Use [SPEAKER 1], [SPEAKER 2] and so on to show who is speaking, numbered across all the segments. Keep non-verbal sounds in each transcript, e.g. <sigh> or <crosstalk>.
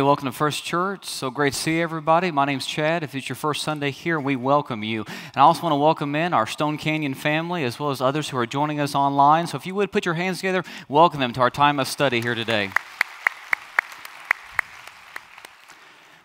[SPEAKER 1] Hey, welcome to First Church. So great to see everybody. My name's Chad. If it's your first Sunday here, we welcome you. And I also want to welcome in our Stone Canyon family as well as others who are joining us online. So if you would put your hands together, welcome them to our time of study here today.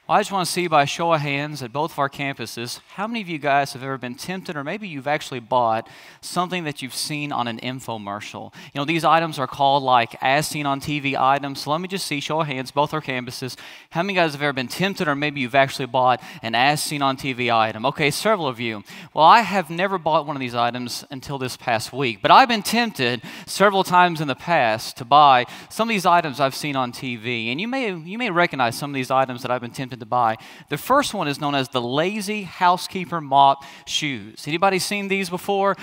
[SPEAKER 1] Well, I just want to see by a show of hands at both of our campuses how many of you guys have ever been tempted, or maybe you've actually bought something that you've seen on an infomercial. You know, these items are called like as seen on TV items. So let me just see, show of hands, both our campuses. How many guys have ever been tempted, or maybe you've actually bought an as seen on TV item? Okay, several of you. Well, I have never bought one of these items until this past week, but I've been tempted several times in the past to buy some of these items I've seen on TV. And you may, you may recognize some of these items that I've been tempted to buy. The first one is known as the Lazy Housekeeper Mop Shoes. Anybody seen these before?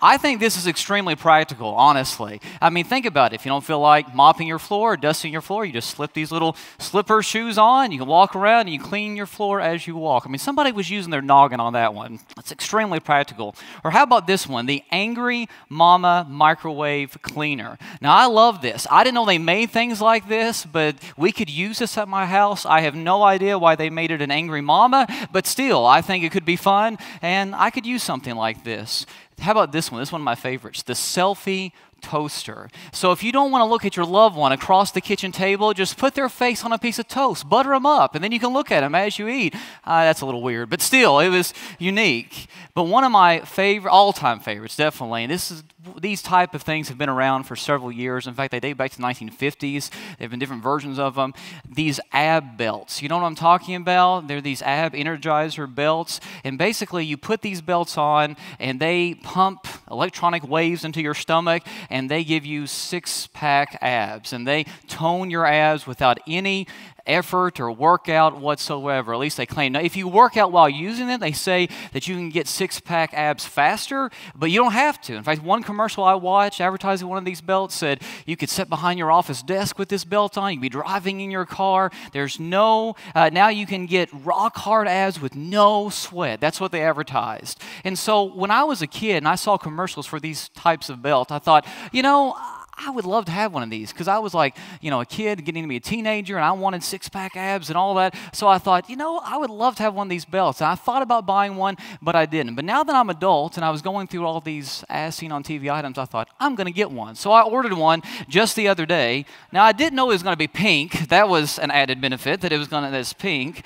[SPEAKER 1] I think this is extremely practical, honestly. I mean, think about it. If you don't feel like mopping your floor or dusting your floor, you just slip these little slipper shoes on. You can walk around and you clean your floor as you walk. I mean, somebody was using their noggin on that one. It's extremely practical. Or how about this one, the Angry Mama Microwave Cleaner? Now, I love this. I didn't know they made things like this, but we could use this at my house. I have no idea why they made it an Angry Mama, but still, I think it could be fun, and I could use something like this. How about this one? This is one of my favorites the selfie toaster. So if you don't want to look at your loved one across the kitchen table, just put their face on a piece of toast, butter them up, and then you can look at them as you eat. Uh, that's a little weird, but still, it was unique. But one of my favorite, all-time favorites, definitely, and this is these type of things have been around for several years. In fact, they date back to the 1950s. There have been different versions of them. These ab belts. You know what I'm talking about? They're these ab energizer belts. And basically, you put these belts on, and they pump electronic waves into your stomach, and they give you six pack abs. And they tone your abs without any effort or workout whatsoever. At least they claim. Now, if you work out while using them, they say that you can get six pack abs faster, but you don't have to. In fact, one commercial I watched advertising one of these belts said you could sit behind your office desk with this belt on. You would be driving in your car. There's no, uh, now you can get rock hard abs with no sweat. That's what they advertised. And so when I was a kid and I saw commercials for these types of belts, I thought, you know, I would love to have one of these because I was like, you know, a kid getting to be a teenager and I wanted six pack abs and all that. So I thought, you know, I would love to have one of these belts. And I thought about buying one, but I didn't. But now that I'm adult and I was going through all these as seen on TV items, I thought, I'm going to get one. So I ordered one just the other day. Now I didn't know it was going to be pink. That was an added benefit that it was going to, this pink.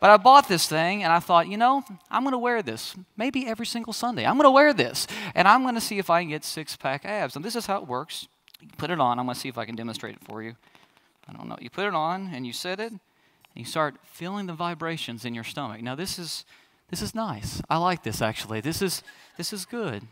[SPEAKER 1] But I bought this thing and I thought, you know, I'm going to wear this maybe every single Sunday. I'm going to wear this and I'm going to see if I can get six pack abs. And this is how it works. You put it on. I'm going to see if I can demonstrate it for you. I don't know. You put it on and you sit it and you start feeling the vibrations in your stomach. Now this is this is nice. I like this actually. This is this is good.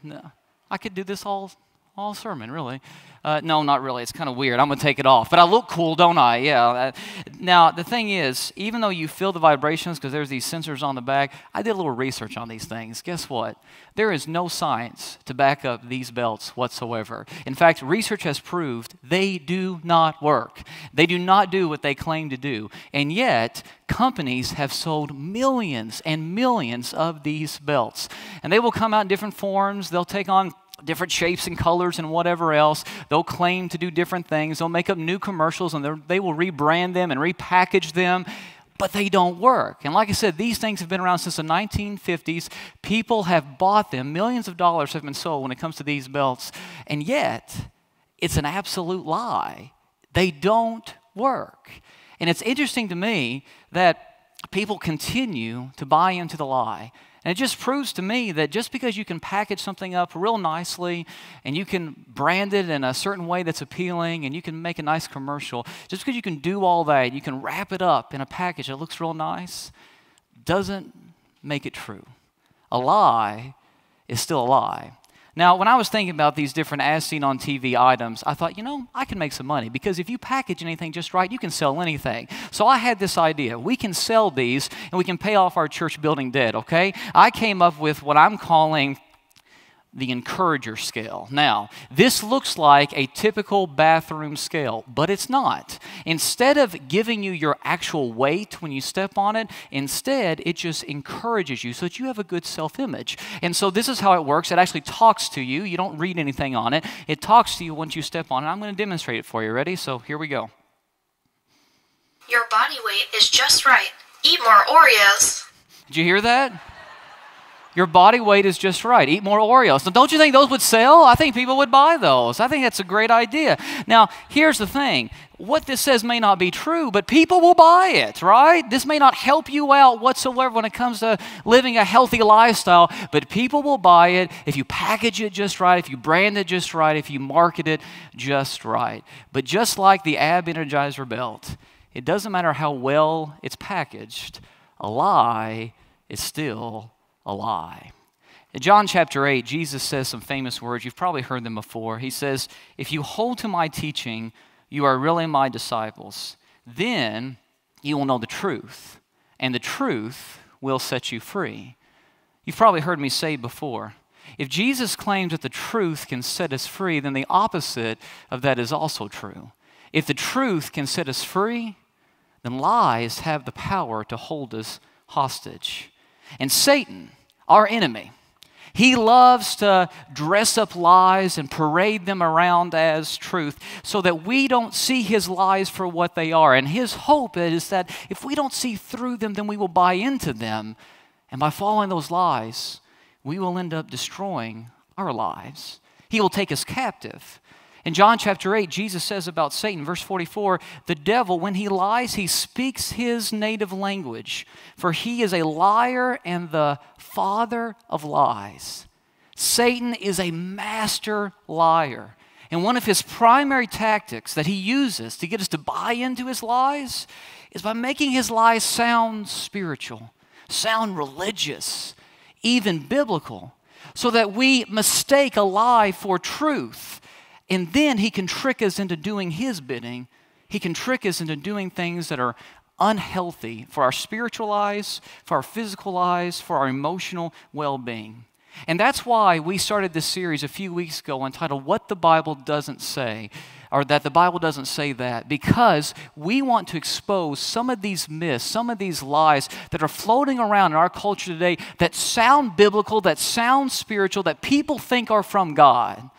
[SPEAKER 1] I could do this all all sermon, really. Uh, no, not really. It's kind of weird. I'm going to take it off. But I look cool, don't I? Yeah. Uh, now, the thing is, even though you feel the vibrations because there's these sensors on the back, I did a little research on these things. Guess what? There is no science to back up these belts whatsoever. In fact, research has proved they do not work. They do not do what they claim to do. And yet, companies have sold millions and millions of these belts. And they will come out in different forms. They'll take on different shapes and colors and whatever else. They'll claim to do different things. They'll make up new commercials and they will rebrand them and repackage them, but they don't work. And like I said, these things have been around since the 1950s. People have bought them. Millions of dollars have been sold when it comes to these belts. And yet, it's an absolute lie. They don't work. And it's interesting to me that people continue to buy into the lie. And it just proves to me that just because you can package something up real nicely and you can brand it in a certain way that's appealing and you can make a nice commercial, just because you can do all that, you can wrap it up in a package that looks real nice, doesn't make it true. A lie is still a lie. Now, when I was thinking about these different as seen on TV items, I thought, you know, I can make some money because if you package anything just right, you can sell anything. So I had this idea. We can sell these and we can pay off our church building debt, okay? I came up with what I'm calling the encourager scale. Now, this looks like a typical bathroom scale, but it's not. Instead of giving you your actual weight when you step on it, instead it just encourages you so that you have a good self image. And so this is how it works. It actually talks to you. You don't read anything on it, it talks to you once you step on it. I'm going to demonstrate it for you. Ready? So here we go.
[SPEAKER 2] Your body weight is just right. Eat more Oreos.
[SPEAKER 1] Did you hear that? Your body weight is just right. Eat more Oreos. Don't you think those would sell? I think people would buy those. I think that's a great idea. Now, here's the thing what this says may not be true, but people will buy it, right? This may not help you out whatsoever when it comes to living a healthy lifestyle, but people will buy it if you package it just right, if you brand it just right, if you market it just right. But just like the Ab Energizer belt, it doesn't matter how well it's packaged, a lie is still a lie. In John chapter 8, Jesus says some famous words. You've probably heard them before. He says, If you hold to my teaching, you are really my disciples. Then you will know the truth, and the truth will set you free. You've probably heard me say before. If Jesus claims that the truth can set us free, then the opposite of that is also true. If the truth can set us free, then lies have the power to hold us hostage. And Satan, our enemy, he loves to dress up lies and parade them around as truth so that we don't see his lies for what they are. And his hope is that if we don't see through them, then we will buy into them. And by following those lies, we will end up destroying our lives. He will take us captive. In John chapter 8, Jesus says about Satan, verse 44 the devil, when he lies, he speaks his native language, for he is a liar and the father of lies. Satan is a master liar. And one of his primary tactics that he uses to get us to buy into his lies is by making his lies sound spiritual, sound religious, even biblical, so that we mistake a lie for truth and then he can trick us into doing his bidding. He can trick us into doing things that are unhealthy for our spiritual lives, for our physical lives, for our emotional well being. And that's why we started this series a few weeks ago entitled What the Bible Doesn't Say, or that the Bible doesn't say that, because we want to expose some of these myths, some of these lies that are floating around in our culture today that sound biblical, that sound spiritual, that people think are from God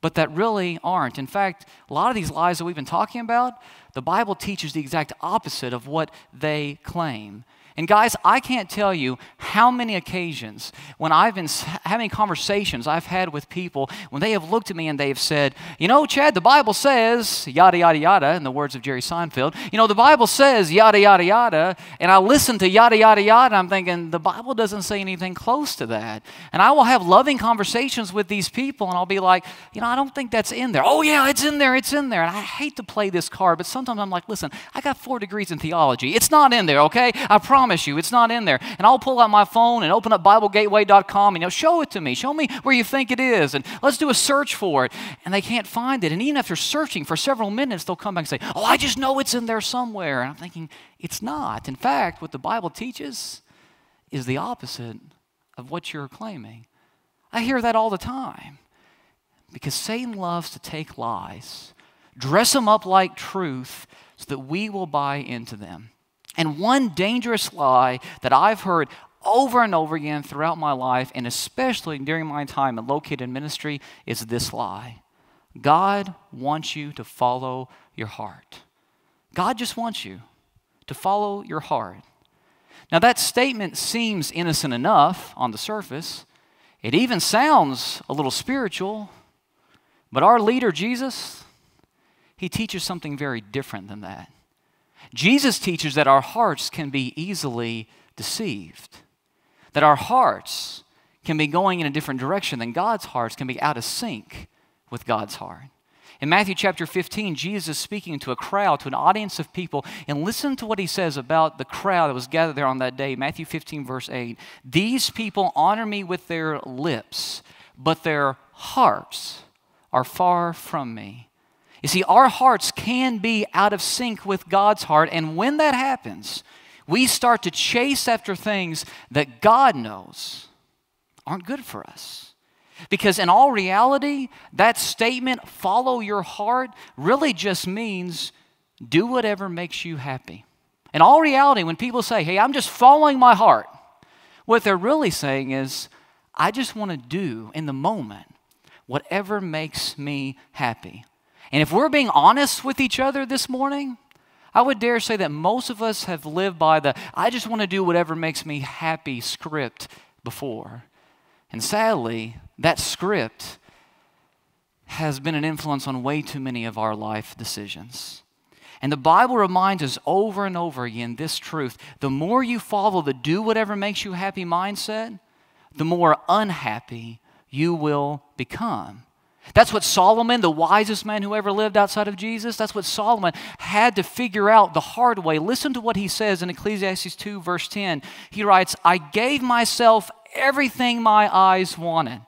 [SPEAKER 1] but that really aren't. In fact, a lot of these lies that we've been talking about, the Bible teaches the exact opposite of what they claim. And guys, I can't tell you how many occasions when I've been having conversations I've had with people when they have looked at me and they've said, You know, Chad, the Bible says, yada, yada, yada, in the words of Jerry Seinfeld, you know, the Bible says, yada, yada, yada. And I listen to yada, yada, yada, and I'm thinking, the Bible doesn't say anything close to that. And I will have loving conversations with these people and I'll be like, You know, I don't think that's in there. Oh, yeah, it's in there, it's in there. And I hate to play this card, but sometimes I'm like, Listen, I got four degrees in theology. It's not in there, okay? I promise promise you, it's not in there. And I'll pull out my phone and open up BibleGateway.com and you know, show it to me. Show me where you think it is. And let's do a search for it. And they can't find it. And even after searching for several minutes, they'll come back and say, Oh, I just know it's in there somewhere. And I'm thinking, It's not. In fact, what the Bible teaches is the opposite of what you're claiming. I hear that all the time because Satan loves to take lies, dress them up like truth so that we will buy into them. And one dangerous lie that I've heard over and over again throughout my life, and especially during my time in located ministry, is this lie God wants you to follow your heart. God just wants you to follow your heart. Now, that statement seems innocent enough on the surface. It even sounds a little spiritual. But our leader, Jesus, he teaches something very different than that. Jesus teaches that our hearts can be easily deceived, that our hearts can be going in a different direction than God's hearts can be out of sync with God's heart. In Matthew chapter 15, Jesus is speaking to a crowd, to an audience of people, and listen to what he says about the crowd that was gathered there on that day. Matthew 15, verse 8. These people honor me with their lips, but their hearts are far from me. You see, our hearts can be out of sync with God's heart, and when that happens, we start to chase after things that God knows aren't good for us. Because in all reality, that statement, follow your heart, really just means do whatever makes you happy. In all reality, when people say, hey, I'm just following my heart, what they're really saying is, I just want to do in the moment whatever makes me happy. And if we're being honest with each other this morning, I would dare say that most of us have lived by the I just want to do whatever makes me happy script before. And sadly, that script has been an influence on way too many of our life decisions. And the Bible reminds us over and over again this truth the more you follow the do whatever makes you happy mindset, the more unhappy you will become. That's what Solomon, the wisest man who ever lived outside of Jesus, that's what Solomon had to figure out the hard way. Listen to what he says in Ecclesiastes 2, verse 10. He writes, I gave myself everything my eyes wanted.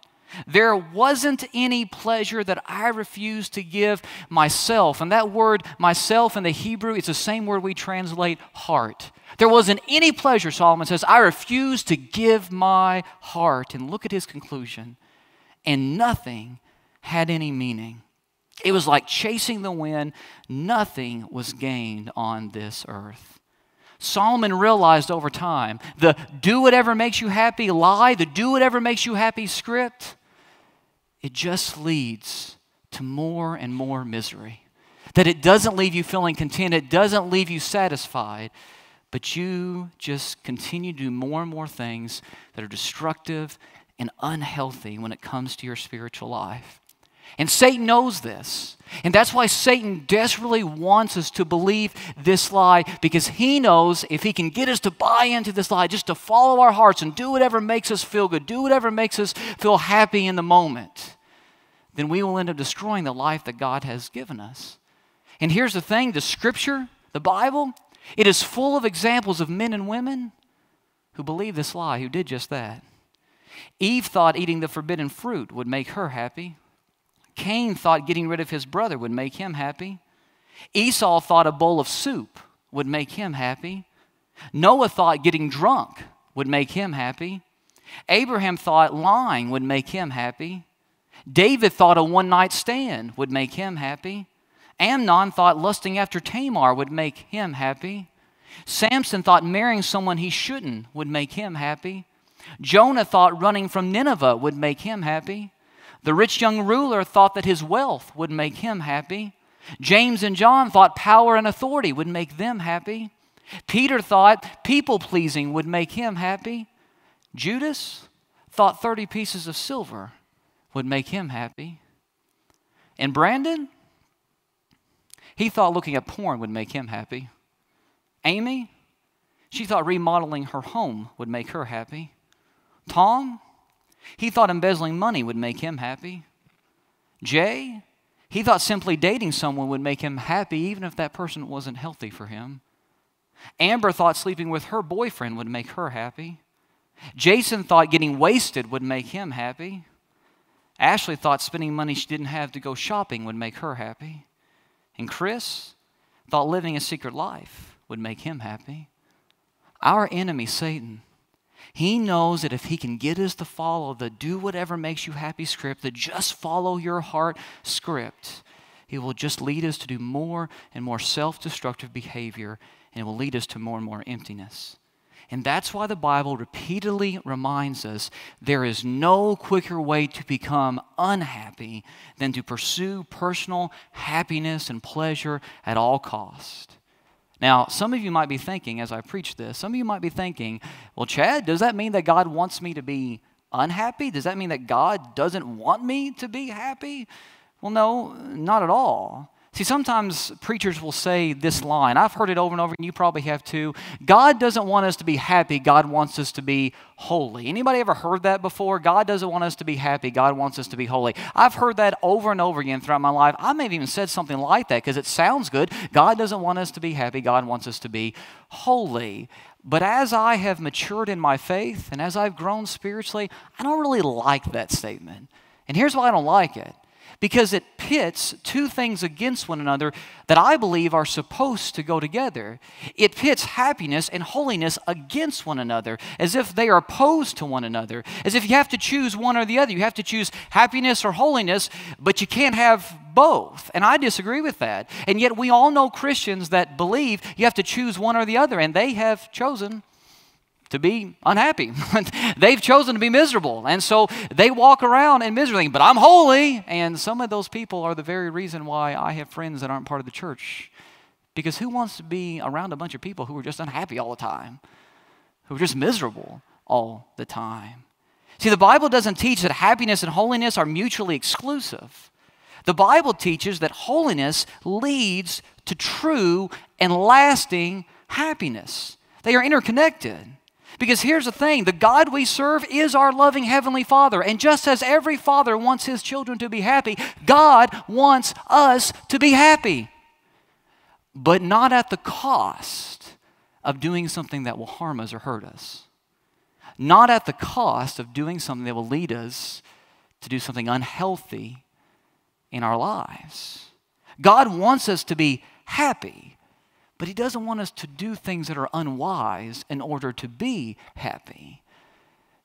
[SPEAKER 1] There wasn't any pleasure that I refused to give myself. And that word, myself, in the Hebrew, it's the same word we translate heart. There wasn't any pleasure, Solomon says, I refused to give my heart. And look at his conclusion. And nothing had any meaning. It was like chasing the wind, nothing was gained on this earth. Solomon realized over time the do whatever makes you happy lie, the do whatever makes you happy script, it just leads to more and more misery. That it doesn't leave you feeling content, it doesn't leave you satisfied, but you just continue to do more and more things that are destructive and unhealthy when it comes to your spiritual life. And Satan knows this. And that's why Satan desperately wants us to believe this lie because he knows if he can get us to buy into this lie, just to follow our hearts and do whatever makes us feel good, do whatever makes us feel happy in the moment, then we will end up destroying the life that God has given us. And here's the thing the scripture, the Bible, it is full of examples of men and women who believe this lie, who did just that. Eve thought eating the forbidden fruit would make her happy. Cain thought getting rid of his brother would make him happy. Esau thought a bowl of soup would make him happy. Noah thought getting drunk would make him happy. Abraham thought lying would make him happy. David thought a one night stand would make him happy. Amnon thought lusting after Tamar would make him happy. Samson thought marrying someone he shouldn't would make him happy. Jonah thought running from Nineveh would make him happy. The rich young ruler thought that his wealth would make him happy. James and John thought power and authority would make them happy. Peter thought people pleasing would make him happy. Judas thought 30 pieces of silver would make him happy. And Brandon, he thought looking at porn would make him happy. Amy, she thought remodeling her home would make her happy. Tom, he thought embezzling money would make him happy. Jay, he thought simply dating someone would make him happy, even if that person wasn't healthy for him. Amber thought sleeping with her boyfriend would make her happy. Jason thought getting wasted would make him happy. Ashley thought spending money she didn't have to go shopping would make her happy. And Chris thought living a secret life would make him happy. Our enemy, Satan, he knows that if he can get us to follow the do whatever makes you happy script, the just follow your heart script, he will just lead us to do more and more self destructive behavior, and it will lead us to more and more emptiness. And that's why the Bible repeatedly reminds us there is no quicker way to become unhappy than to pursue personal happiness and pleasure at all cost. Now, some of you might be thinking as I preach this, some of you might be thinking, well, Chad, does that mean that God wants me to be unhappy? Does that mean that God doesn't want me to be happy? Well, no, not at all. See, sometimes preachers will say this line. I've heard it over and over, and you probably have too. God doesn't want us to be happy. God wants us to be holy. Anybody ever heard that before? God doesn't want us to be happy. God wants us to be holy. I've heard that over and over again throughout my life. I may have even said something like that because it sounds good. God doesn't want us to be happy. God wants us to be holy. But as I have matured in my faith and as I've grown spiritually, I don't really like that statement. And here's why I don't like it because it pits two things against one another that I believe are supposed to go together. It pits happiness and holiness against one another as if they are opposed to one another, as if you have to choose one or the other. You have to choose happiness or holiness, but you can't have both. And I disagree with that. And yet we all know Christians that believe you have to choose one or the other, and they have chosen to be unhappy. <laughs> They've chosen to be miserable. And so they walk around in misery, but I'm holy. And some of those people are the very reason why I have friends that aren't part of the church Because who wants to be around a bunch of people who are just unhappy all the time, who are just miserable all the time? See, the Bible doesn't teach that happiness and holiness are mutually exclusive. The Bible teaches that holiness leads to true and lasting happiness. They are interconnected. Because here's the thing the God we serve is our loving Heavenly Father. And just as every father wants his children to be happy, God wants us to be happy. But not at the cost of doing something that will harm us or hurt us not at the cost of doing something that will lead us to do something unhealthy in our lives. God wants us to be happy, but He doesn't want us to do things that are unwise in order to be happy.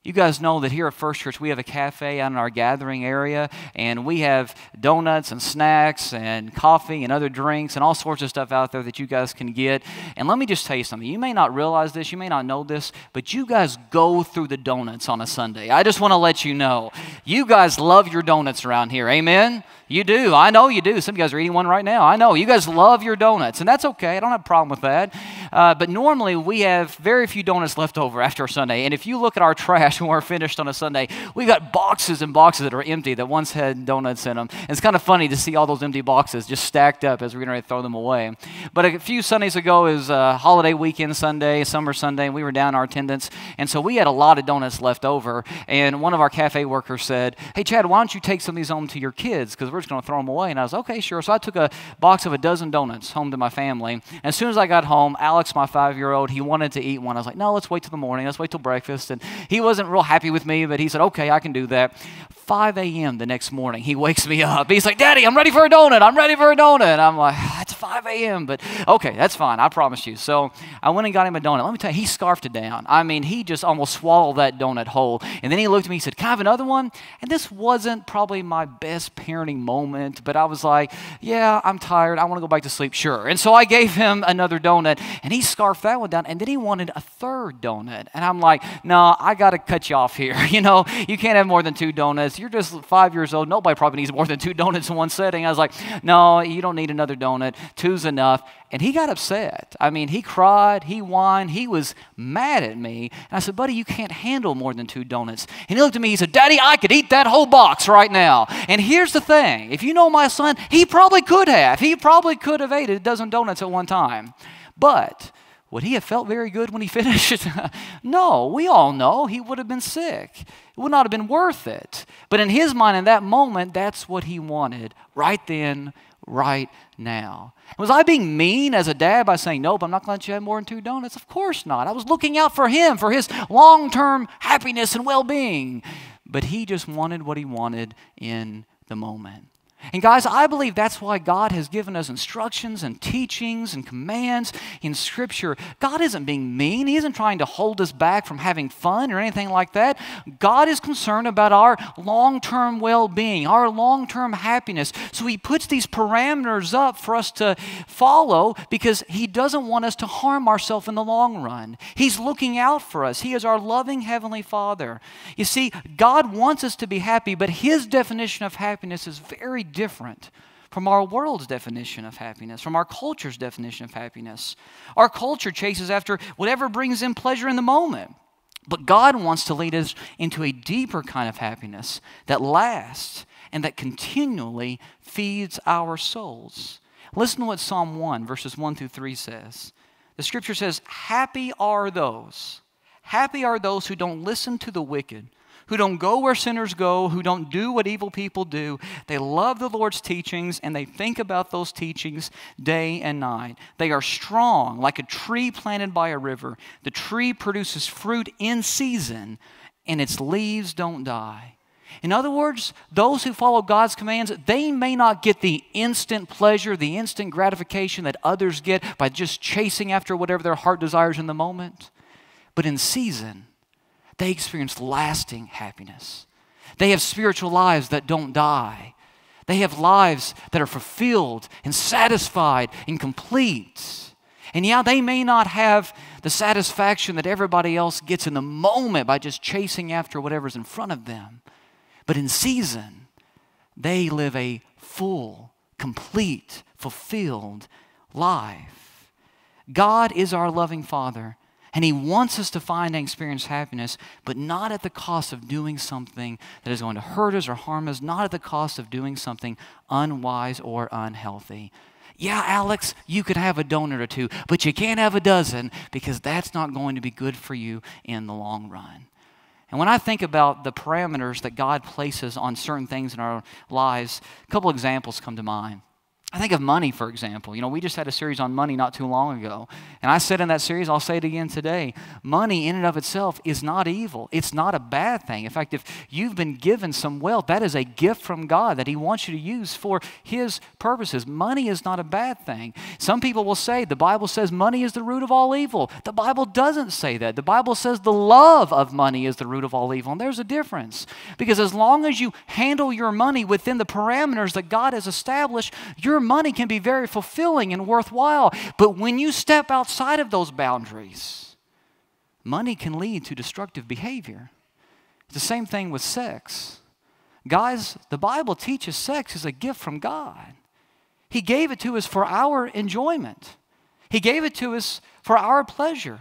[SPEAKER 1] You guys know that here at First Church, we have a cafe out in our gathering area, and we have donuts and snacks and coffee and other drinks and all sorts of stuff out there that you guys can get. And let me just tell you something. You may not realize this, you may not know this, but you guys go through the donuts on a Sunday. I just want to let you know. You guys love your donuts around here. Amen? You do. I know you do. Some of you guys are eating one right now. I know. You guys love your donuts, and that's okay. I don't have a problem with that. Uh, but normally we have very few donuts left over after Sunday. And if you look at our <laughs> trash when we're finished on a Sunday, we've got boxes and boxes that are empty that once had donuts in them. And it's kind of funny to see all those empty boxes just stacked up as we're going to throw them away. But a few Sundays ago is a holiday weekend Sunday, summer Sunday, and we were down our attendance. And so we had a lot of donuts left over. And one of our cafe workers said, Hey, Chad, why don't you take some of these home to your kids? Because we're just going to throw them away. And I was, okay, sure. So I took a box of a dozen donuts home to my family. And as soon as I got home, Alex, my five year old, he wanted to eat one. I was like, no, let's wait till the morning. Let's wait till breakfast. And he wasn't real happy with me, but he said, okay, I can do that. 5 a.m. the next morning, he wakes me up. He's like, Daddy, I'm ready for a donut. I'm ready for a donut. And I'm like, it's 5 a.m., but okay, that's fine. I promise you. So I went and got him a donut. Let me tell you, he scarfed it down. I mean, he just almost swallowed that donut whole. And then he looked at me, he said, Can I have another one? And this wasn't probably my best parenting moment, but I was like, Yeah, I'm tired. I want to go back to sleep. Sure. And so I gave him another donut, and he scarfed that one down. And then he wanted a third donut. And I'm like, No, I got to cut you off here. <laughs> You know, you can't have more than two donuts. You're just five years old. Nobody probably needs more than two donuts in one setting. I was like, No, you don't need another donut. Two's enough. And he got upset. I mean, he cried, he whined, he was mad at me. And I said, Buddy, you can't handle more than two donuts. And he looked at me, he said, Daddy, I could eat that whole box right now. And here's the thing if you know my son, he probably could have. He probably could have ate a dozen donuts at one time. But would he have felt very good when he <laughs> finished? no, we all know he would have been sick. It would not have been worth it. But in his mind, in that moment, that's what he wanted right then, right now. Was I being mean as a dad by saying, Nope, I'm not going to let you have more than two donuts? Of course not. I was looking out for him, for his long term happiness and well being. But he just wanted what he wanted in the moment. And guys, I believe that's why God has given us instructions and teachings and commands in Scripture. God isn't being mean, He isn't trying to hold us back from having fun or anything like that. God is concerned about our long term well being, our long term happiness. So He puts these parameters up for us to follow because He doesn't want us to harm ourselves in the long run. He's looking out for us, He is our loving Heavenly Father. You see, God wants us to be happy, but His definition of happiness is very different from our world's definition of happiness, from our culture's definition of happiness. Our culture chases after whatever brings in pleasure in the moment. But God wants to lead us into a deeper kind of happiness that lasts and that continually feeds our souls. Listen to what Psalm 1, verses 1 through 3 says. The scripture says, Happy are those, happy are those who don't listen to the wicked who don't go where sinners go, who don't do what evil people do. They love the Lord's teachings and they think about those teachings day and night. They are strong, like a tree planted by a river. The tree produces fruit in season and its leaves don't die. In other words, those who follow God's commands, they may not get the instant pleasure, the instant gratification that others get by just chasing after whatever their heart desires in the moment. But in season, they experience lasting happiness. They have spiritual lives that don't die. They have lives that are fulfilled and satisfied and complete. And yeah, they may not have the satisfaction that everybody else gets in the moment by just chasing after whatever's in front of them. But in season, they live a full, complete, fulfilled life. God is our loving Father, and He wants us to find and experience happiness, but not at the cost of doing something that is going to hurt us or harm us, not at the cost of doing something unwise or unhealthy. Yeah, Alex, you could have a donut or two, but you can't have a dozen because that's not going to be good for you in the long run. And when I think about the parameters that God places on certain things in our lives, a couple examples come to mind. I think of money, for example. You know, we just had a series on money not too long ago. And I said in that series, I'll say it again today money in and of itself is not evil. It's not a bad thing. In fact, if you've been given some wealth, that is a gift from God that He wants you to use for His purposes. Money is not a bad thing. Some people will say the Bible says money is the root of all evil. The Bible doesn't say that. The Bible says the love of money is the root of all evil. And there's a difference. Because as long as you handle your money within the parameters that God has established, you're your money can be very fulfilling and worthwhile. But when you step outside of those boundaries, money can lead to destructive behavior. It's the same thing with sex. Guys, the Bible teaches sex is a gift from God. He gave it to us for our enjoyment, He gave it to us for our pleasure.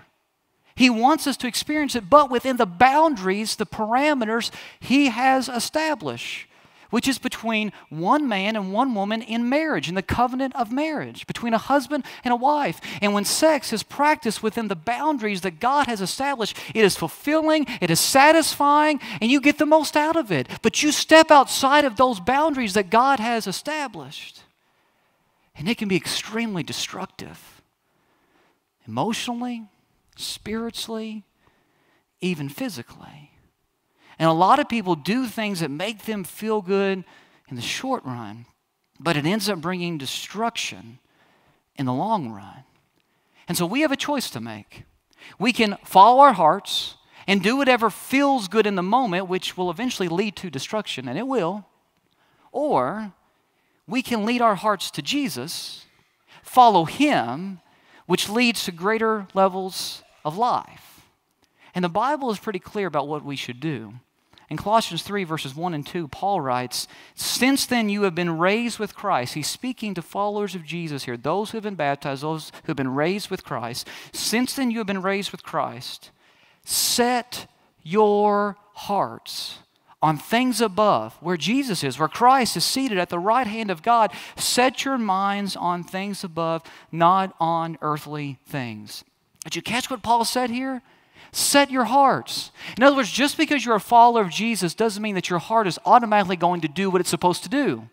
[SPEAKER 1] He wants us to experience it, but within the boundaries, the parameters He has established which is between one man and one woman in marriage, in the covenant of marriage, between a husband and a wife. And when sex is practiced within the boundaries that God has established, it is fulfilling, it is satisfying, and you get the most out of it. But you step outside of those boundaries that God has established, and it can be extremely destructive emotionally, spiritually, even physically. And a lot of people do things that make them feel good in the short run, but it ends up bringing destruction in the long run. And so we have a choice to make. We can follow our hearts and do whatever feels good in the moment, which will eventually lead to destruction, and it will. Or we can lead our hearts to Jesus, follow Him, which leads to greater levels of life. And the Bible is pretty clear about what we should do. In Colossians 3, verses 1 and 2, Paul writes, Since then you have been raised with Christ. He's speaking to followers of Jesus here, those who have been baptized, those who have been raised with Christ. Since then you have been raised with Christ. Set your hearts on things above, where Jesus is, where Christ is seated at the right hand of God. Set your minds on things above, not on earthly things. Did you catch what Paul said here? Set your hearts. In other words, just because you're a follower of Jesus doesn't mean that your heart is automatically going to do what it's supposed to do.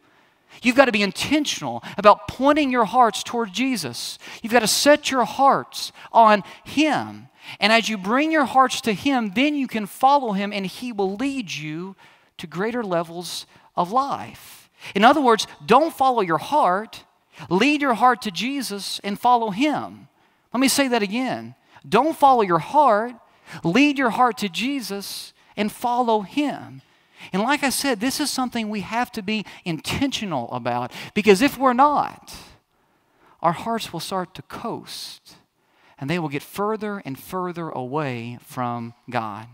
[SPEAKER 1] You've got to be intentional about pointing your hearts toward Jesus. You've got to set your hearts on Him. And as you bring your hearts to Him, then you can follow Him and He will lead you to greater levels of life. In other words, don't follow your heart, lead your heart to Jesus and follow Him. Let me say that again. Don't follow your heart, Lead your heart to Jesus and follow Him. And like I said, this is something we have to be intentional about because if we're not, our hearts will start to coast and they will get further and further away from God.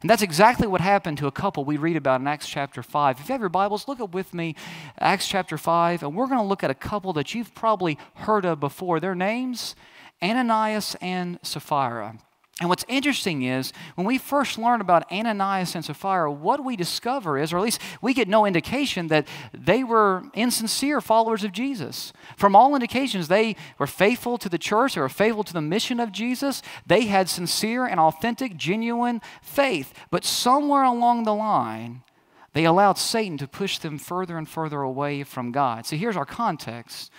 [SPEAKER 1] And that's exactly what happened to a couple we read about in Acts chapter 5. If you have your Bibles, look up with me Acts chapter 5, and we're going to look at a couple that you've probably heard of before. Their names, Ananias and Sapphira. And what's interesting is when we first learn about Ananias and Sapphira, what we discover is, or at least we get no indication that they were insincere followers of Jesus. From all indications, they were faithful to the church, they were faithful to the mission of Jesus. They had sincere and authentic, genuine faith. But somewhere along the line, they allowed Satan to push them further and further away from God. So here's our context.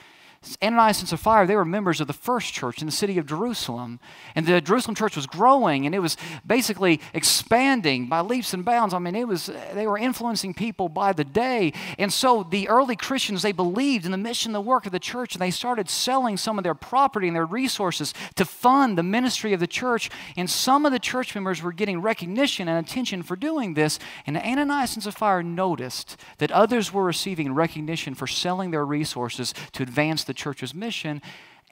[SPEAKER 1] Ananias and Sapphira, they were members of the first church in the city of Jerusalem. And the Jerusalem church was growing and it was basically expanding by leaps and bounds. I mean, it was they were influencing people by the day. And so the early Christians, they believed in the mission, the work of the church, and they started selling some of their property and their resources to fund the ministry of the church. And some of the church members were getting recognition and attention for doing this. And Ananias and Sapphira noticed that others were receiving recognition for selling their resources to advance the the church's mission,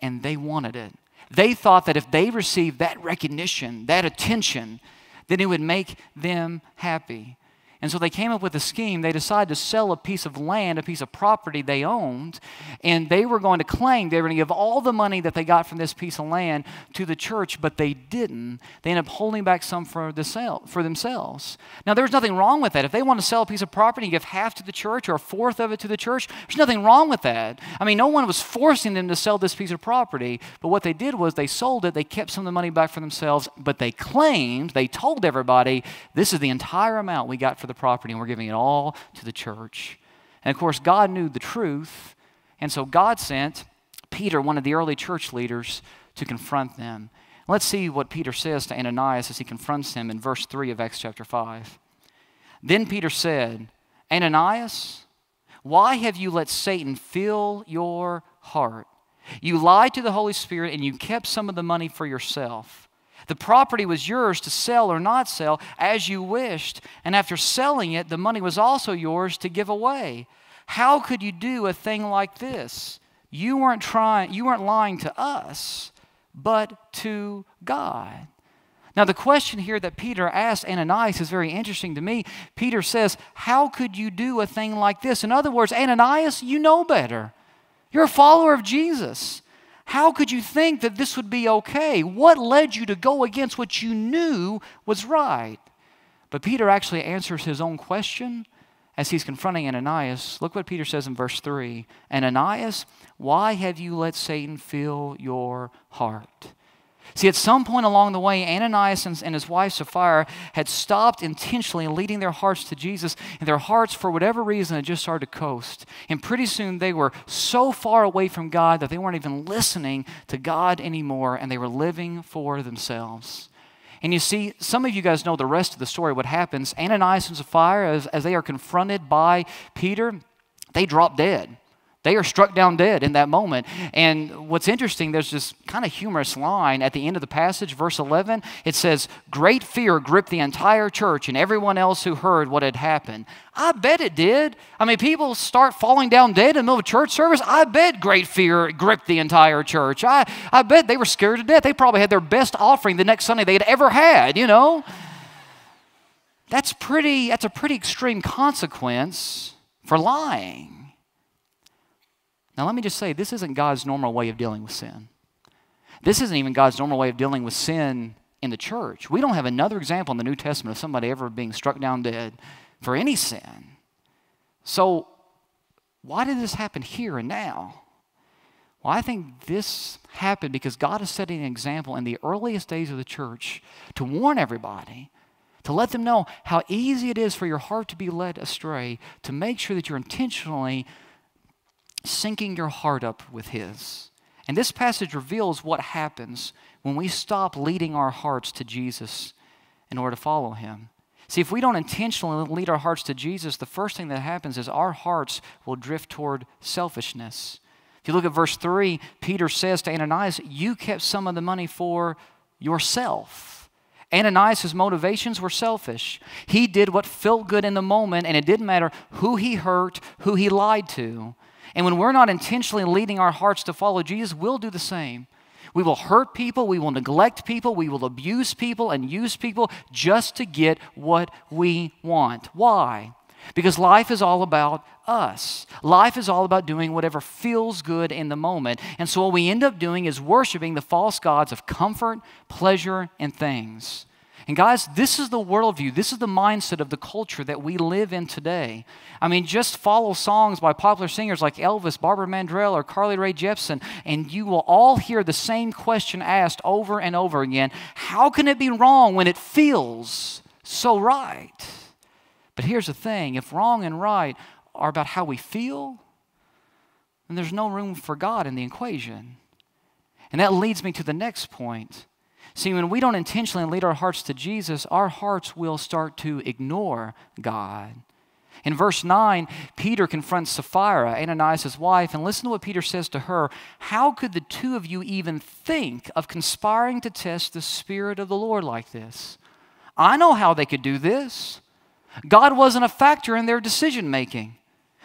[SPEAKER 1] and they wanted it. They thought that if they received that recognition, that attention, then it would make them happy. And so they came up with a scheme. They decided to sell a piece of land, a piece of property they owned, and they were going to claim they were going to give all the money that they got from this piece of land to the church, but they didn't. They ended up holding back some for, the sale, for themselves. Now, there's nothing wrong with that. If they want to sell a piece of property and give half to the church or a fourth of it to the church, there's nothing wrong with that. I mean, no one was forcing them to sell this piece of property, but what they did was they sold it, they kept some of the money back for themselves, but they claimed, they told everybody, this is the entire amount we got for the property, and we're giving it all to the church. And of course, God knew the truth, and so God sent Peter, one of the early church leaders, to confront them. Let's see what Peter says to Ananias as he confronts him in verse 3 of Acts chapter 5. Then Peter said, Ananias, why have you let Satan fill your heart? You lied to the Holy Spirit and you kept some of the money for yourself. The property was yours to sell or not sell as you wished, and after selling it, the money was also yours to give away. How could you do a thing like this? You weren't trying, you weren't lying to us, but to God. Now, the question here that Peter asked Ananias is very interesting to me. Peter says, How could you do a thing like this? In other words, Ananias, you know better. You're a follower of Jesus. How could you think that this would be okay? What led you to go against what you knew was right? But Peter actually answers his own question as he's confronting Ananias. Look what Peter says in verse 3 Ananias, why have you let Satan fill your heart? See, at some point along the way, Ananias and his wife Sapphira had stopped intentionally leading their hearts to Jesus, and their hearts, for whatever reason, had just started to coast. And pretty soon they were so far away from God that they weren't even listening to God anymore, and they were living for themselves. And you see, some of you guys know the rest of the story, what happens. Ananias and Sapphira, as, as they are confronted by Peter, they drop dead. They are struck down dead in that moment. And what's interesting, there's this kind of humorous line at the end of the passage, verse 11. It says, Great fear gripped the entire church and everyone else who heard what had happened. I bet it did. I mean, people start falling down dead in the middle of church service. I bet great fear gripped the entire church. I, I bet they were scared to death. They probably had their best offering the next Sunday they had ever had, you know? That's pretty, that's a pretty extreme consequence for lying. Now, let me just say this isn't God's normal way of dealing with sin. This isn't even God's normal way of dealing with sin in the church. We don't have another example in the New Testament of somebody ever being struck down dead for any sin. So, why did this happen here and now? Well, I think this happened because God is setting an example in the earliest days of the church to warn everybody, to let them know how easy it is for your heart to be led astray, to make sure that you're intentionally syncing your heart up with His. And this passage reveals what happens when we stop leading our hearts to Jesus in order to follow Him. See, if we don't intentionally lead our hearts to Jesus, the first thing that happens is our hearts will drift toward selfishness. If you look at verse 3, Peter says to Ananias, You kept some of the money for yourself. Ananias' motivations were selfish. He did what felt good in the moment, and it didn't matter who he hurt, who he lied to. And when we're not intentionally leading our hearts to follow Jesus, we'll do the same. We will hurt people, we will neglect people, we will abuse people and use people just to get what we want. Why? Because life is all about us. Life is all about doing whatever feels good in the moment. And so, what we end up doing is worshiping the false gods of comfort, pleasure, and things. And guys, this is the worldview, this is the mindset of the culture that we live in today. I mean, just follow songs by popular singers like Elvis, Barbara Mandrell, or Carly Rae Jepsen, and you will all hear the same question asked over and over again How can it be wrong when it feels so right? But here's the thing if wrong and right are about how we feel, then there's no room for God in the equation. And that leads me to the next point. See, when we don't intentionally lead our hearts to Jesus, our hearts will start to ignore God. In verse 9, Peter confronts Sapphira, Ananias' wife, and listen to what Peter says to her. How could the two of you even think of conspiring to test the Spirit of the Lord like this? I know how they could do this. God wasn't a factor in their decision making,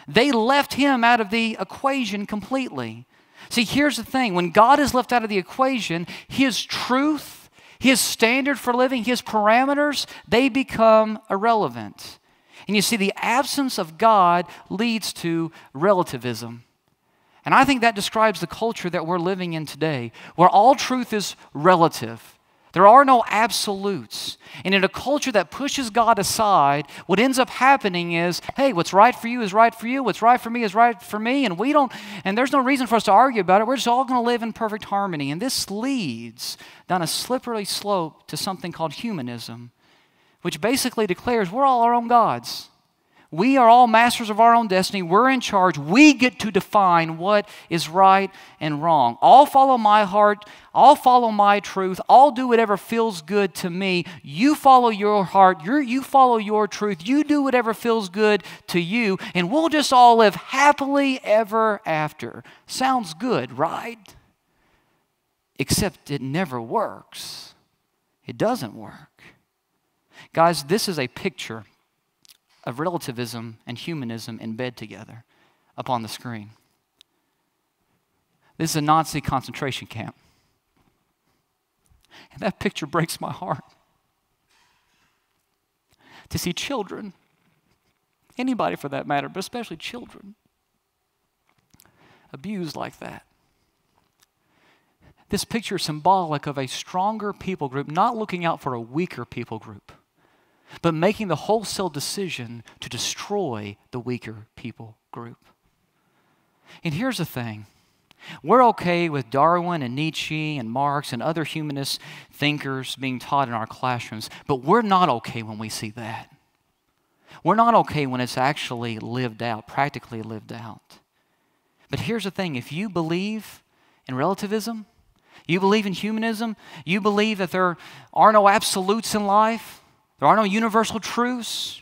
[SPEAKER 1] they left him out of the equation completely. See, here's the thing when God is left out of the equation, his truth, his standard for living, his parameters, they become irrelevant. And you see, the absence of God leads to relativism. And I think that describes the culture that we're living in today, where all truth is relative. There are no absolutes. And in a culture that pushes God aside, what ends up happening is, hey, what's right for you is right for you, what's right for me is right for me, and we don't and there's no reason for us to argue about it. We're just all going to live in perfect harmony. And this leads down a slippery slope to something called humanism, which basically declares we're all our own gods. We are all masters of our own destiny. We're in charge. We get to define what is right and wrong. I'll follow my heart. I'll follow my truth. I'll do whatever feels good to me. You follow your heart. you you follow your truth. You do whatever feels good to you. And we'll just all live happily ever after. Sounds good, right? Except it never works. It doesn't work. Guys, this is a picture of relativism and humanism in bed together up on the screen. This is a Nazi concentration camp. And that picture breaks my heart. To see children, anybody for that matter, but especially children, abused like that. This picture is symbolic of a stronger people group not looking out for a weaker people group but making the wholesale decision to destroy the weaker people group. And here's the thing we're okay with Darwin and Nietzsche and Marx and other humanist thinkers being taught in our classrooms, but we're not okay when we see that. We're not okay when it's actually lived out, practically lived out. But here's the thing if you believe in relativism, you believe in humanism, you believe that there are no absolutes in life, there are no universal truths,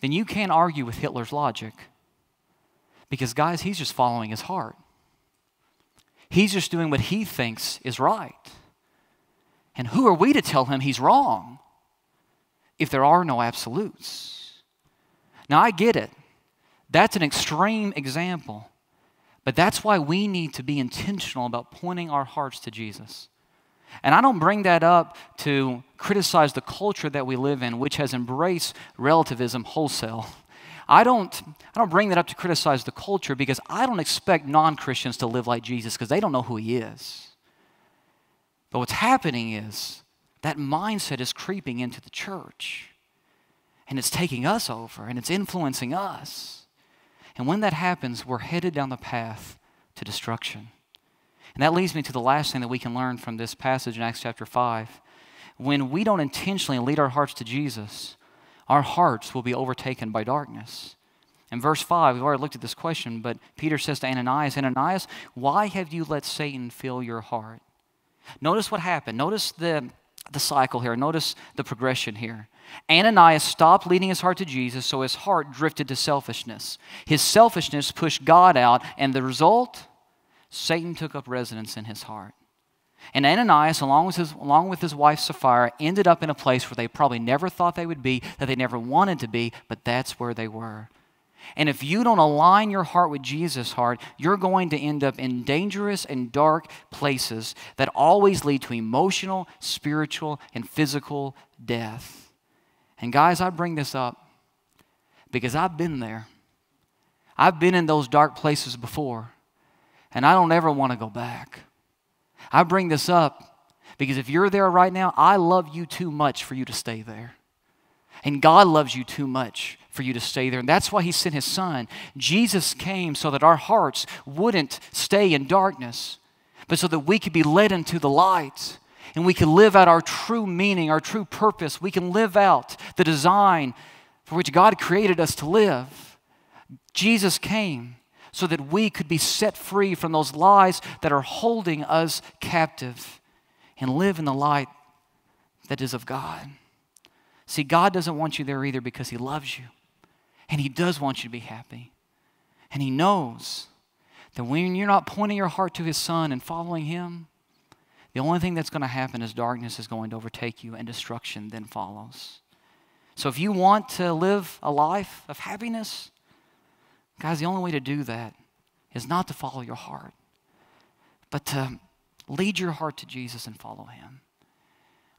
[SPEAKER 1] then you can't argue with Hitler's logic. Because, guys, he's just following his heart. He's just doing what he thinks is right. And who are we to tell him he's wrong if there are no absolutes? Now, I get it. That's an extreme example. But that's why we need to be intentional about pointing our hearts to Jesus. And I don't bring that up to criticize the culture that we live in, which has embraced relativism wholesale. I don't, I don't bring that up to criticize the culture because I don't expect non Christians to live like Jesus because they don't know who he is. But what's happening is that mindset is creeping into the church and it's taking us over and it's influencing us. And when that happens, we're headed down the path to destruction. And that leads me to the last thing that we can learn from this passage in Acts chapter 5. When we don't intentionally lead our hearts to Jesus, our hearts will be overtaken by darkness. In verse 5, we've already looked at this question, but Peter says to Ananias, Ananias, why have you let Satan fill your heart? Notice what happened. Notice the, the cycle here. Notice the progression here. Ananias stopped leading his heart to Jesus, so his heart drifted to selfishness. His selfishness pushed God out, and the result? Satan took up residence in his heart. And Ananias, along with, his, along with his wife Sapphira, ended up in a place where they probably never thought they would be, that they never wanted to be, but that's where they were. And if you don't align your heart with Jesus' heart, you're going to end up in dangerous and dark places that always lead to emotional, spiritual, and physical death. And guys, I bring this up because I've been there. I've been in those dark places before. And I don't ever want to go back. I bring this up because if you're there right now, I love you too much for you to stay there. And God loves you too much for you to stay there. And that's why He sent His Son. Jesus came so that our hearts wouldn't stay in darkness, but so that we could be led into the light and we can live out our true meaning, our true purpose. We can live out the design for which God created us to live. Jesus came so that we could be set free from those lies that are holding us captive and live in the light that is of God. See, God doesn't want you there either because He loves you. And He does want you to be happy. And He knows that when you're not pointing your heart to His Son and following Him, the only thing that's going to happen is darkness is going to overtake you and destruction then follows. So if you want to live a life of happiness, Guys, the only way to do that is not to follow your heart, but to lead your heart to Jesus and follow Him.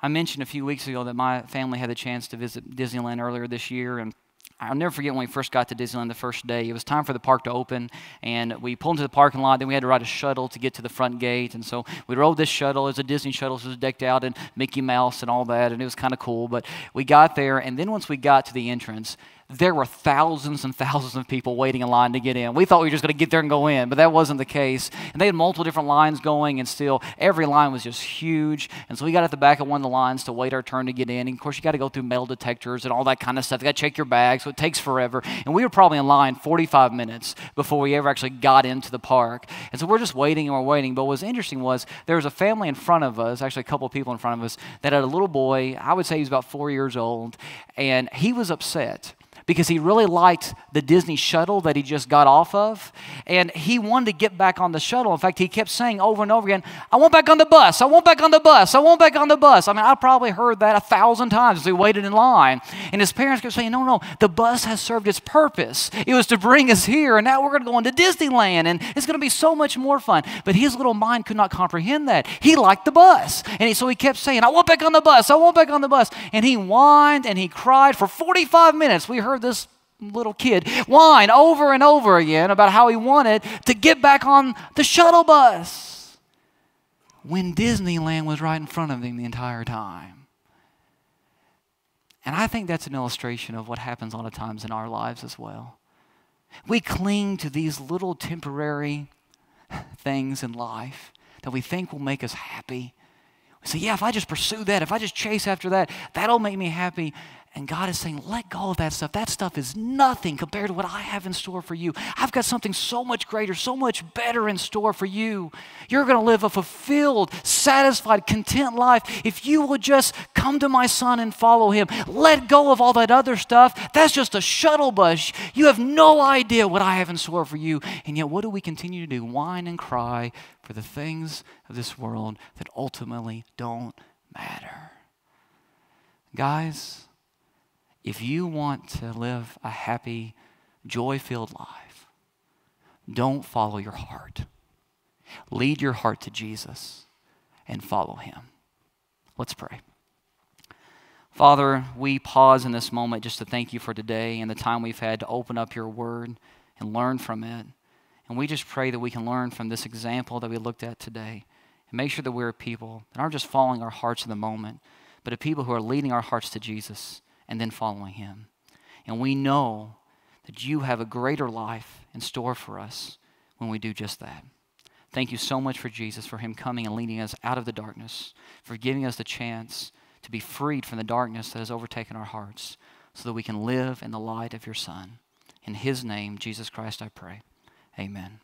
[SPEAKER 1] I mentioned a few weeks ago that my family had the chance to visit Disneyland earlier this year, and I'll never forget when we first got to Disneyland the first day. It was time for the park to open, and we pulled into the parking lot. Then we had to ride a shuttle to get to the front gate. And so we rode this shuttle. It was a Disney shuttle, so it was decked out in Mickey Mouse and all that, and it was kind of cool. But we got there, and then once we got to the entrance, there were thousands and thousands of people waiting in line to get in. We thought we were just going to get there and go in, but that wasn't the case. And they had multiple different lines going, and still every line was just huge. And so we got at the back of one of the lines to wait our turn to get in. And of course, you got to go through metal detectors and all that kind of stuff. You got to check your bag, so it takes forever. And we were probably in line 45 minutes before we ever actually got into the park. And so we're just waiting and we're waiting. But what was interesting was there was a family in front of us, actually a couple of people in front of us, that had a little boy. I would say he was about four years old, and he was upset because he really liked the Disney shuttle that he just got off of. And he wanted to get back on the shuttle. In fact, he kept saying over and over again, I want back on the bus. I want back on the bus. I want back on the bus. I mean, I probably heard that a thousand times as we waited in line. And his parents kept saying, No, no, the bus has served its purpose. It was to bring us here. And now we're going to go into Disneyland. And it's going to be so much more fun. But his little mind could not comprehend that. He liked the bus. And he, so he kept saying, I want back on the bus. I want back on the bus. And he whined and he cried for 45 minutes. We heard this little kid whine over and over again about how he wanted to get back on the shuttle bus when Disneyland was right in front of him the entire time. And I think that's an illustration of what happens a lot of times in our lives as well. We cling to these little temporary things in life that we think will make us happy. We say, yeah, if I just pursue that, if I just chase after that, that'll make me happy. And God is saying, let go of that stuff. That stuff is nothing compared to what I have in store for you. I've got something so much greater, so much better in store for you. You're going to live a fulfilled, satisfied, content life if you will just come to my son and follow him. Let go of all that other stuff. That's just a shuttle bus. You have no idea what I have in store for you. And yet, what do we continue to do? Whine and cry for the things of this world that ultimately don't matter. Guys, if you want to live a happy, joy filled life, don't follow your heart. Lead your heart to Jesus and follow him. Let's pray. Father, we pause in this moment just to thank you for today and the time we've had to open up your word and learn from it. And we just pray that we can learn from this example that we looked at today and make sure that we're people that aren't just following our hearts in the moment, but a people who are leading our hearts to Jesus and then following Him. And we know that you have a greater life in store for us when we do just that. Thank you so much for Jesus, for Him coming and leading us out of the darkness, for giving us the chance to be freed from the darkness that has overtaken our hearts, so that we can live in the light of your Son. In His name, Jesus Christ, I pray. Amen.